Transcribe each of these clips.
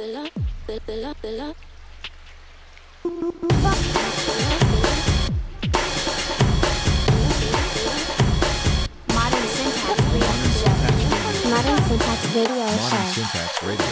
Modern syntax Radio show. Modern Show. Syntax Radio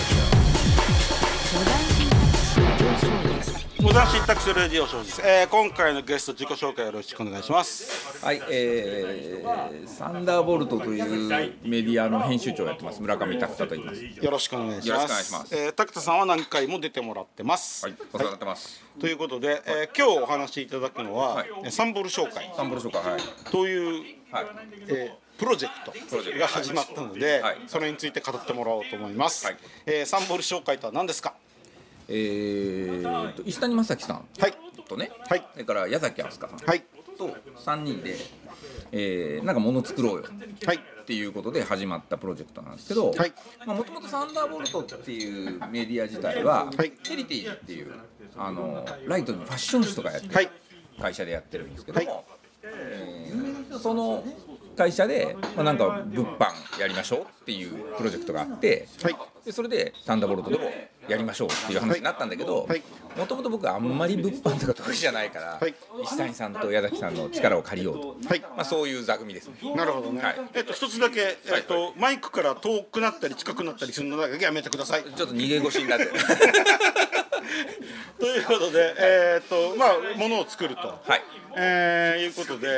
Show. モダンシンタックスレディオショーです、えー、今回のゲスト自己紹介よろしくお願いします。はい、えー、サンダーボルトというメディアの編集長をやってます村上拓太と言います。よろしくお願いします。よろしくお願いします。えー、タクタさんは何回も出てもらってます。はい、お世話になってます。ということで、えー、今日お話しいただくのは、はい。えーサンボル紹介。サンボル紹介はい。という、はい。えープロジェクトプロジェクト。が始まったので、はい。それについて語ってもらおうと思います、はい。えーサンボル紹介とは何ですか？えーと石谷正樹さんはい。とね、はい。それから矢崎飛鳥さんはい。と三人で、えー、なんか物作ろうよはい。っていうことで始まったプロジェクトなんですけど、もともとサンダーボルトっていうメディア自体は、はい。ヘリテージっていうあのライトにファッション誌とかやってる、はい。会社でやってるんですけども、はい。えーその会社で、まあ、なんか物販やりましょうっていうプロジェクトがあって、はい。でそれでサンダーボルトでもやりましょうっていう話になったんだけどはい。もともと僕はあんまり物販とか得意じゃないから、はい。石谷さんと矢崎さんの力を借りようと、はい。まあ、そういう座組ですね。なるほどね、はい。えっと一つだけ、えっとマイクから遠くなったり近くなったりするのだけやめてください。ちょっと逃げ腰になって。る ということで、えーっとまあ、ものを作ると、はい。えーいうことで、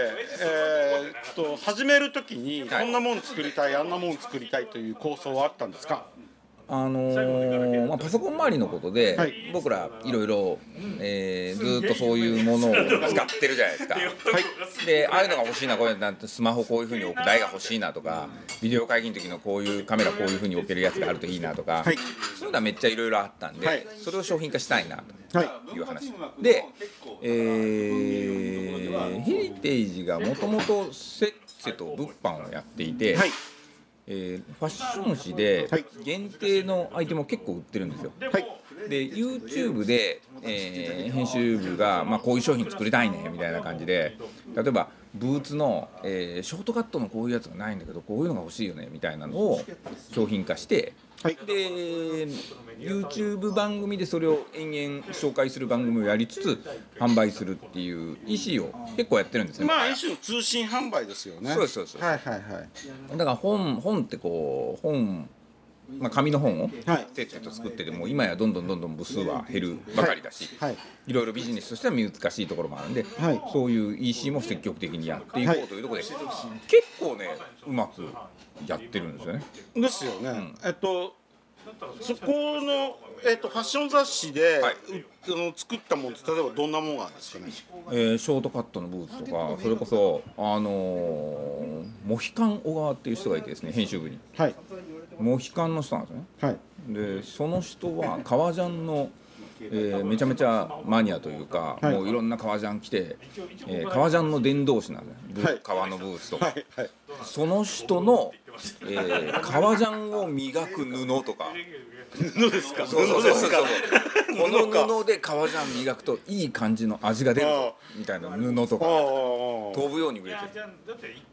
えーっと始めるときに、はい。こんなもん作りたい、あんなもん作りたいという構想はあったんですか？あのーまあ、パソコン周りのことで、はい。僕らいろいろ、えーずっとそういうものを使ってるじゃないですか。でああいうのが欲しいなこういうのなんてスマホこういうふうに置く台が欲しいなとかビデオ会議の時のこういうカメラこういうふうに置けるやつがあるといいなとか、はい。そういうのはめっちゃいろいろあったんで、はい。それを商品化したいなはい、という話で、えーヘリテージがもともとせっせと物販をやっていて、はい、えーファッション誌ではい限定のアイテムを結構売ってるんですよ。はい、で YouTube で、えー編集部が、まあ、こういう商品作りたいねみたいな感じで例えばブーツの、えーショートカットのこういうやつがないんだけどこういうのが欲しいよねみたいなのを商品化して、はいで YouTube 番組でそれを延々紹介する番組をやりつつ販売するっていう意思を結構やってるんですね。まあ、一種の通信販売ですよね。そうですそうですはい、はい、はい。だから本本ってこう本、まあ、紙の本をはいせっせと作ってても今やどんどんどんどん部数は減るばかりだし、はいいろいろビジネスとしては難しいところもあるんで、はいそういう EC も積極的にやっていこはいうというところで、結構ねうまくやってるんですよね。ですよね。えっと。そこの、えっと、ファッション雑誌で、はい。うあの作ったものって、例えばどんなものがあるんですかね？えーショートカットのブーツとかそれこそあのーモヒカン小川っていう人がいてですね編集部に。はい、モヒカンの人なんですよね。はい、でその人は革ジャンの、えーめちゃめちゃマニアというか、はい。もういろんな革ジャン着て、えー革ジャンの伝道師なんですね、ブはい。革のブーツとか、はい、はい。その人の、えー革ジャンを磨く布とか。布ですか？そうそうそうそう。この布で革ジャン磨くといい感じの味が出るみたいな布とか。飛ぶように売れてる。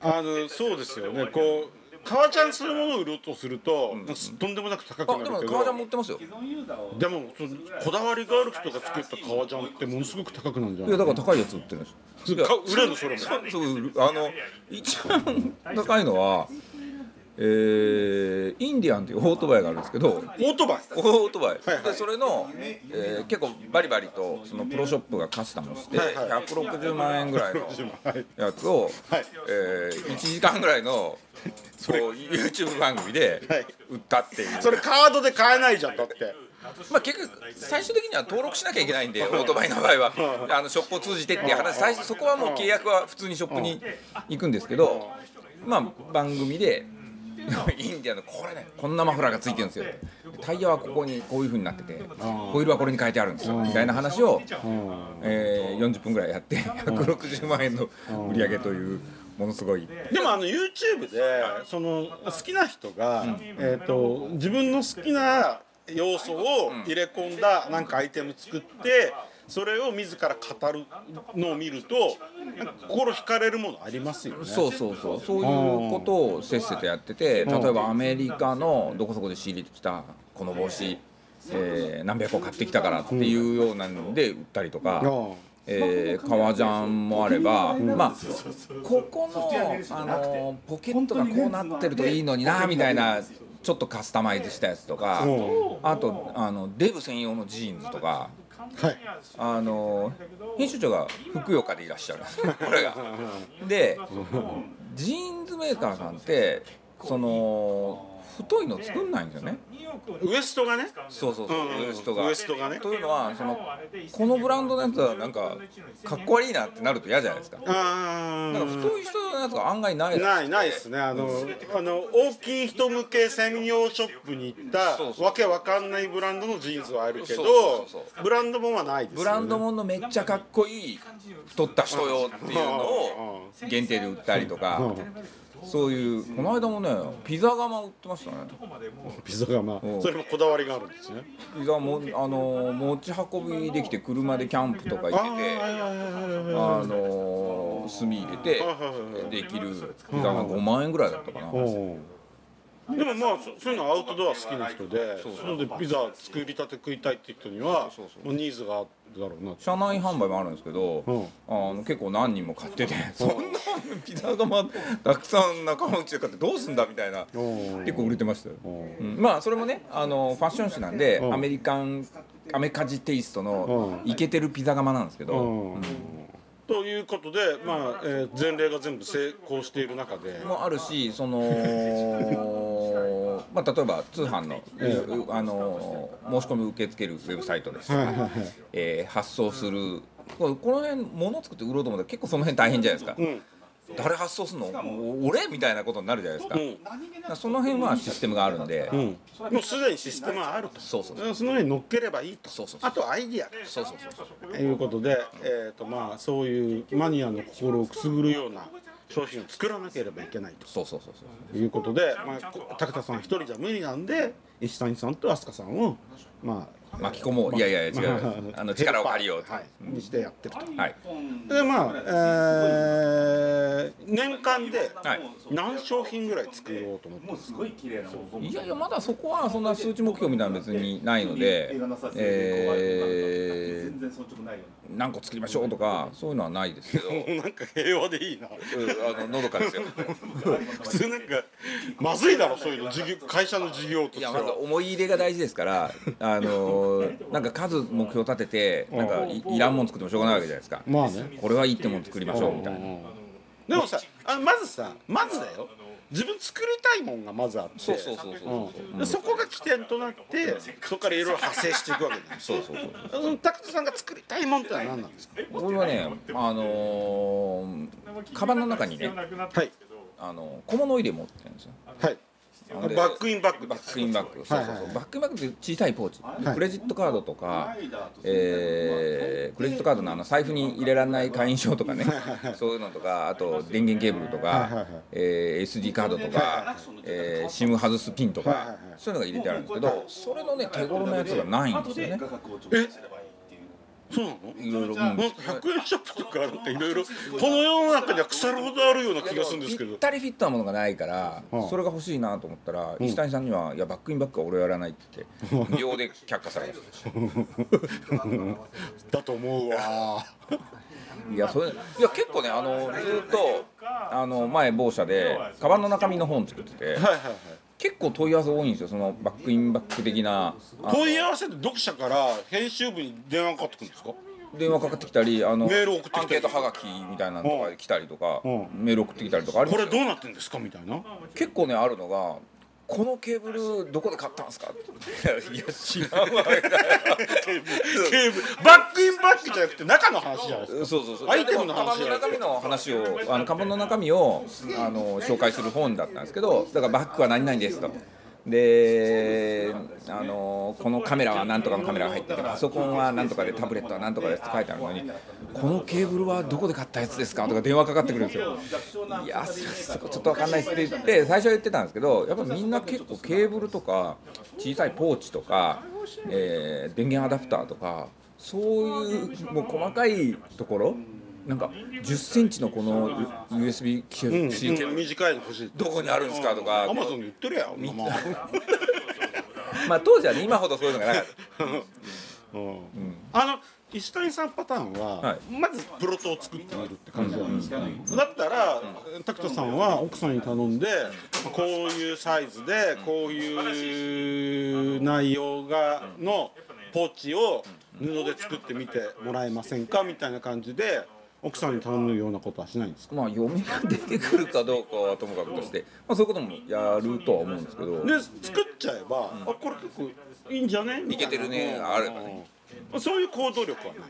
あのそうですよね。こう革ジャンするものを売ろうとすると、とんでもなく高くあなるけど。でも革ジャン持ってますよ。でもそのこだわりがある人が作った革ジャンってものすごく高くなるんじゃない？いやだから高いやつ売ってるんです売れるのそれもあの一番高いのは、えーインディアンというオートバイがあるんですけどオートバイ。オートバイ、はいはい。でそれの、えー結構バリバリとそのプロショップがカスタムして、はいはい。160万円ぐらいのはいやつを、はい。えー1時間ぐらいのこう YouTube 番組ではい。売ったっていう、それカードで買えないじゃんだって。まあ、結局最終的には登録しなきゃいけないんでオートバイの場合は。あのショップを通じてっていう話。最初そこはもう契約は普通にショップに行くんですけどまあ番組で インディアンのこれねこんなマフラーがついてるんですよ。タイヤはここにこういう風になっててホイールはこれに変えてあるんですよ。みたいな話を、えー40分ぐらいやって160万円の売り上げというものすごい。でもあの YouTube でその好きな人が、えー、と自分の好きな要素を入れ込んだなんかアイテム作ってそれを自ら語るのを見ると心惹かれるものありますよね。そうそうそうそういうことをせっせとやってて例えばアメリカのどこそこで仕入れてきたこの帽子えー何百個買ってきたからっていうようなんで売ったりとか。あえー、革ジャンもあれば、まあここの、あのポケットがこうなってるといいのになみたいなちょっとカスタマイズしたやつとかうあとあのデブ専用のジーンズとかはい。あの編集長がふくよかでいらっしゃる これが。でジーンズメーカーさんってその太いの作んないんですよね。ウエストがね。そうそうそう、うんウエストが。ウエストがね。というのはそのこのブランドのやつはなんかかっこ悪いなってなると嫌じゃないですか。あなんか太い人のやつが案外ないないないですね。あのあの大きい人向け専用ショップに行ったわけわかんないブランドのジーンズはあるけどブランドもんはないですよね。ブランドもんのめっちゃかっこいい太った人よっていうのを限定で売ったりとかそういうこの間もねピザ窯売ってましたね。ピザ窯。うん。それもこだわりがあるんですね。ピザもあの持ち運びできて車でキャンプとか行っててあの炭入れてできるピザが5万円ぐらいだったかなでもまあそそういうのアウトドア好きな人でそうそれでピザ作りたて食いたいって人にはそうニーズがあるだろうな車内販売もあるんですけど、うんあの結構何人も買っててそんなピザ窯たくさん仲間内で買ってどうすんだみたいなうん結構売れてましたよ、うんうんまあそれもねあのファッション誌なんでうんアメリカンアメカジテイストのイケてるピザ窯なんですけど、うんということで、まあえー前例が全部成功している中で、もあるしそのまあ例えば通販の,、うあの申し込み受け付けるウェブサイトですとか、はいはいはい。えー発送する。ここの辺物作って売ろうと思ったら結構その辺大変じゃないですか、うん。誰発送すんの？お俺？みたいなことになるじゃないですか,、うん。その辺はシステムがあるんで、うん、もうすでにシステムはあると。そうそうそう。その上に乗っければいいと。そうそうそう。あとアイディアそうそうそうそう。ということで、えーとまあ、そういうマニアの心をくすぐるような商品を作らなければいけないそうそうそうそう。ということで、まあ、こ高田さん一人じゃ無理なんで石谷さんと飛鳥さんを、まあ、巻き込もう。いやいや違う。あの力を借りようと。はい、にしてやってると。はい。でまあ、えー年間ではい。何商品ぐらい作ろうと思ってますか、いやいやまだそこはそんな数値目標みたいなの別にないので、えー、何個作りましょうとかそういうのはないですけど。なんか平和でいいな。うんあののどかですよ。普通なんかまずいだろそういうの。事業会社の事業としていやま思い入れが大事ですからあのーなんか数目標立ててなんかいいらんもん作ってもしょうがないわけじゃないですか。まあね。これはいいってもん作りましょうみたいな。でもさあまずさまずだよ。自分作りたいもんがまずあって。そうそうそうそううん。でそこが起点となってそこからいろいろ派生していくわけだよそうそうそうその高田さんが作りたいもんってのは何なんですか？俺はねあのーカバンの中にねはい。あの小物入れ持ってるんですよ。はい。でバックインバックバックインバッグ、そうそうそう、バックインバッグって小さいポーチ、はい。クレジットカードとか、えークレジットカードのあの財布に入れられない会員証とかね、そういうのとか、あと電源ケーブルとか、はいはいはい。えー SD カードとか、えー、SIM 外すピンとか、はいはいはい。そういうのが入れてあるんですけど、それのね手頃なやつがないんですよね。そうなの？いろいろ、うん。なんか100円ショップとかなんかいろいろこの世の中には腐るほどあるような気がするんですけど。ぴったりフィットなものがないから、うん。それが欲しいなと思ったら、石谷さんには「いやバックインバッグは俺はやらない」って言って 秒で却下されました。だと思うわ。いやそれいや結構ねあのずっとあの前某社でカバンの中身の本作っててはいはいはい結構問い合わせ多いんですよそのバックインバック的な。問い合わせって読者から編集部に電話かかってくるんですか？電話かかってきたりあのメール送ってきたり。アンケートはがきみたいなのとか来たりとかうん。メール送ってきたりとかありますよ。これどうなってんですか？みたいな。結構ねあるのがこのケーブルどこで買ったんですか？いや知らんわケーブルバックインバッグじゃなくて中の話じゃないですか。そうそうそう。アイテムのカバンの話じゃないですか。中身の話をあのカバンの中身をあの紹介する本だったんですけどだからバッグは何々ですと。であのこのカメラは何とかのカメラが入っててパソコンは何とかでタブレットは何とかですって書いてあるのにこのケーブルはどこで買ったやつですか？とか電話かかってくるんですよ。いやそこちょっと分かんないですって言って最初は言ってたんですけどやっぱみんな結構ケーブルとか小さいポーチとか、えー電源アダプターとかそういうもう細かいところなんか10センチのこの USB ケーうん、ブル、うん短いの欲しい。どこにあるんですかとか。アマゾンで売ってるやん まあ当時はね今ほどそういうのがなかった。うん。あの石谷さんパターンは、はい。まずプロトを作ってみるって感じなんですか、だったら拓人さんは奥さんに頼んでこういうサイズでこういう内容がのポーチを布で作ってみてもらえませんかみたいな感じで奥さんに頼むようなことはしないんですか？まあ読みが出てくるかどうかはともかくとして、まあ、そういうこともやるとは思うんですけど。で作っちゃえば、あこれ結構いいんじゃね？みたいないけてるね。あれ。ばねうんそういう行動力はない。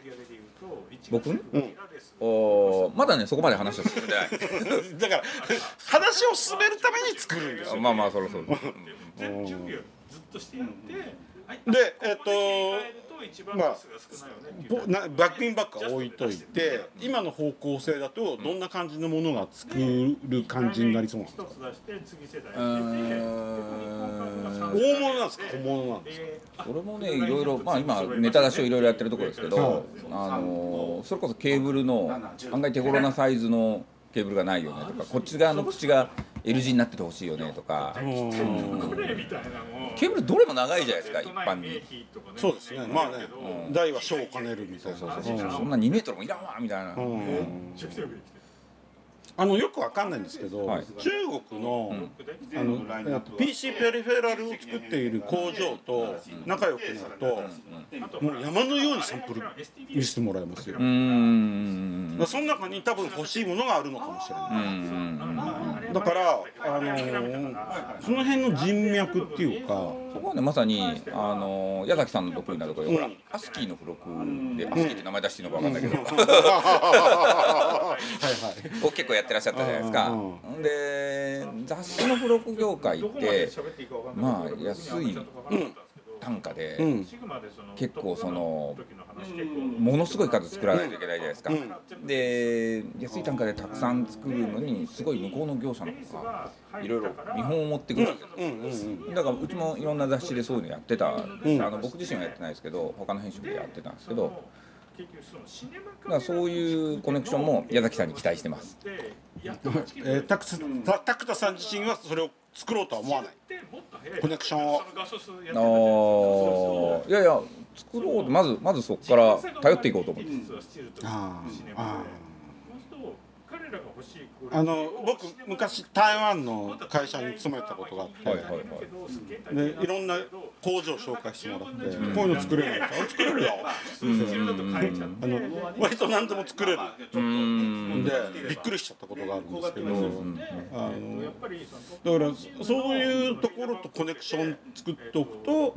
僕？ね、うん。おまだねそこまで話は進んでない。だから話を進めるために作るんですよ。まあまあそろそろ、うん。準備をずっとしてやって、はい。でえっ、とと一番まあコストが少ないよね。ぼなバックインバックは置いといて今の方向性だとどんな感じのものが作る感じになりそうなん。ですか一つ出して次世代うーん。大物なんですか？小物なんですか？それもねいろいろまあ今ネタ出しをいろいろやってるところですけど、あのそれこそケーブルの案外手頃なサイズのケーブルがないよねとかこっち側の口が L 字になっててほしいよねとか。これみたいなもん。ケーブルどれも長いじゃないですか一般に。そうですね。まあね。大は小を兼ねるみたいな。そんな2メートルもいらんわみたいな、うん。めっちゃくちゃよくできてるあのよくわかんないんですけど、はい。中国の,、あのえっと PC ペリフェラルを作っている工場と仲良くなると、もう山のようにサンプル見せてもらえますよ、うーん。まあその中に多分欲しいものがあるのかもしれない、うんだから、あのーその辺の人脈っていうか、そこはねまさにあの矢崎さんの得意なところで、ほらうんアスキーの付録でアスキーって名前出していいのか分かんないけど、はいはい。を結構やってらっしゃったじゃないですか。うん。で雑誌の付録業界ってまあ安い単価で、うん。結構そのものすごい数作らないといけないじゃないですか。で安い単価でたくさん作るのにすごい向こうの業者の方がいろいろ見本を持ってくるわけですだからうちもいろんな雑誌でそういうのやってた、あの僕自身はやってないですけど他の編集でやってたんですけどだそういうコネクションも矢崎さんに期待してます。えー、タクタタタクタさん自身はそれを作ろうとは思わない。コネクションを。あーいやいや作ろうとまずまずそこから頼っていこうと思って。あーあ彼あの僕昔台湾の会社に勤めたことがあって、はいはいはい。でいろんな工場を紹介してもらって、こういうの作れるのかあ作れるよ、あの割と何でも作れる。うーん。でびっくりしちゃったことがあるんですけど、あのだからそういうところとコネクション作っておくと,、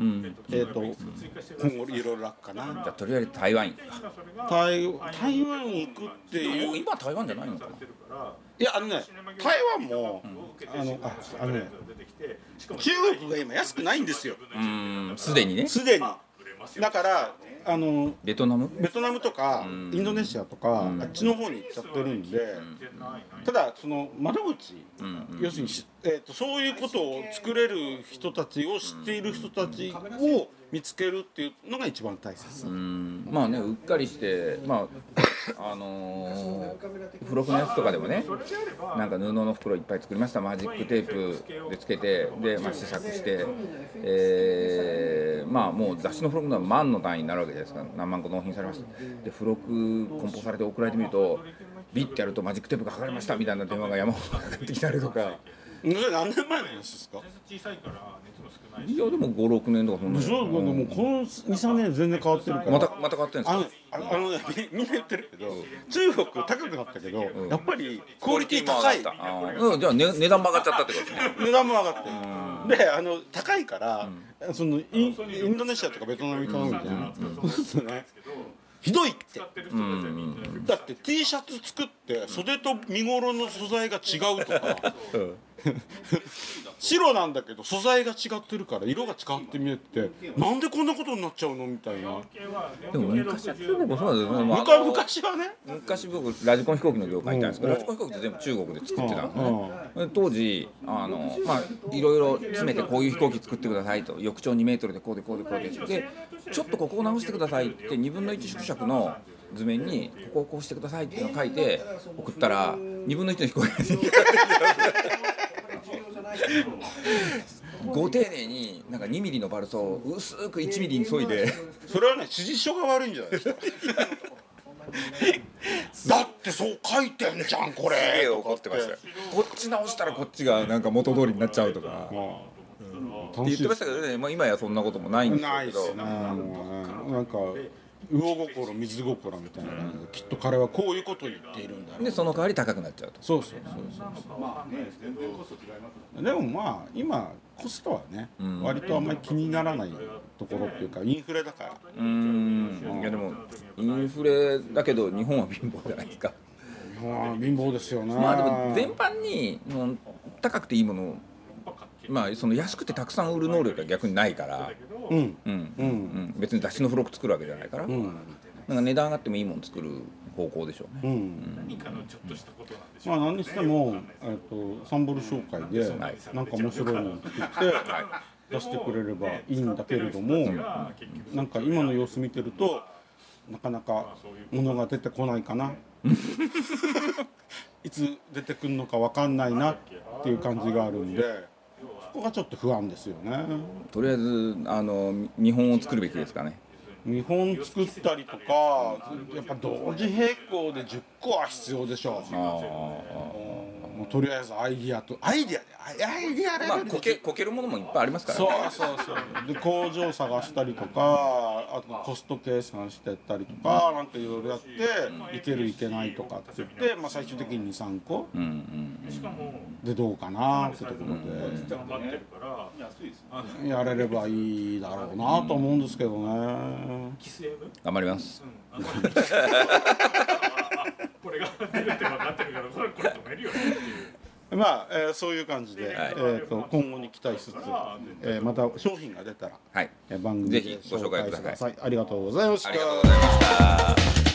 えー、と今後いろいろ楽かな。じゃあとりあえず台湾行くか。台台湾行くっていう。今台湾じゃないのかないやあのね台湾も、あのああのね中国が今安くないんですよ。うーんすでにね。すでに。だからあのベトナム？ベトナムとかインドネシアとか、あっちの方に行っちゃってるんで、ただその窓口、要するにし、えー、とそういうことを作れる人たちを知っている人たちを見つけるっていうのが一番大切、うん。まあねうっかりしてまああのー付録のやつとかでもねなんか布の袋いっぱい作りました。マジックテープでつけてで、まあ、試作して、えーまあもう雑誌の付録のは万の単位になるわけじゃないですか。何万個納品されました。で付録梱包されて送られてみるとビッてやるとマジックテープが剥がれましたみたいな電話が山ほどかかってきたりとか。何年前の話ですか？小さいから熱も少ないいやでも56年とかそんな。そうもうこの23年全然変わってるから。またまた変わってるんですか？あのああのねみみんな言ってるけど中国高くなったけど、やっぱりクオリティ高い。うんじゃあ、ね、値段も上がっちゃったってことですね。値段も上がってる。であの高いから、そのインインドネシアとかベトナムに頼むじゃん、そうするとね。ひどいって。だって T シャツ作って袖と身頃の素材が違うとか 白なんだけど素材が違ってるから色が違って見えてなんでこんなことになっちゃうのみたいな。でも昔は中国もそうなんですよ。昔昔はね。昔僕ラジコン飛行機の業界にいたんですけど、ラジコン飛行機って全部中国で作ってたんですね、で当時あのまあいろいろ詰めてこういう飛行機作ってくださいと翼長2メートルでこうでこうでこうででちょっとここを直してくださいって2分の1縮尺の図面にここをこうしてくださいっていうのを書いて送ったら2分の1の飛行機が ご丁寧になんか2ミリのバルトを薄く1ミリに削いで。それはね指示書が悪いんじゃないですか。だってそう書いてんじゃんこれ。すげえ怒ってましたよ。こっち直したらこっちがなんか元通りになっちゃうとか。って楽しい言ってましたけどね、まあ、今やそんなこともないんですけど。ないっすね。もうねなんか魚心水心みたいな。感じできっと彼はこういうことを言っているんだよでその代わり高くなっちゃうと。そうそうそうそう。でもまあ今コストはね、ん。割とあんまり気にならないところっていうかインフレだから。うーん。いやでもインフレだけど日本は貧乏じゃないですか。日本は貧乏ですよね。まあでも全般にもう高くていいものをまあその安くてたくさん売る能力が逆にないから、うん。うん。うん。うん、別に雑誌の付録作るわけじゃないから、うん。なんか値段上がってもいいもの作る方向でしょうね、うん。何かのちょっとしたことなんでしょうまあ何にしても、えっとサンボル紹介でなんか面白いものを作って出してくれればいいんだけれどもなんか今の様子見てるとなかなか物が出てこないかな。いつ出てくるのかわかんないなっていう感じがあるんで。そこがちょっと不安ですよね。とりあえずあの見本を作るべきですかね。見本作ったりとかやっぱ同時並行で10個は必要でしょうあもうとりあえずアイディアとアイディアでアイアイディアレまあベルで。こけこけるものもいっぱいありますから。そうねそうそう。で工場探したりとかあとコスト計算してったりとかなんかいろいろやっていけるいけないとかって言って、まあ、最終的に23個。うんうんしかもでどうかなってところ頑張ってるからあのでやれればいいだろうなと思うんですけどね。キス M 頑張ります。あの これが出るって分かってるからこれこれ止めるよねっていうまあ、えーそういう感じで、はい。えー、と今後に期待しつつ、えーまた商品が出たら、はい。えー番組でぜひご紹介くださいありがとうございました。ありがとうございました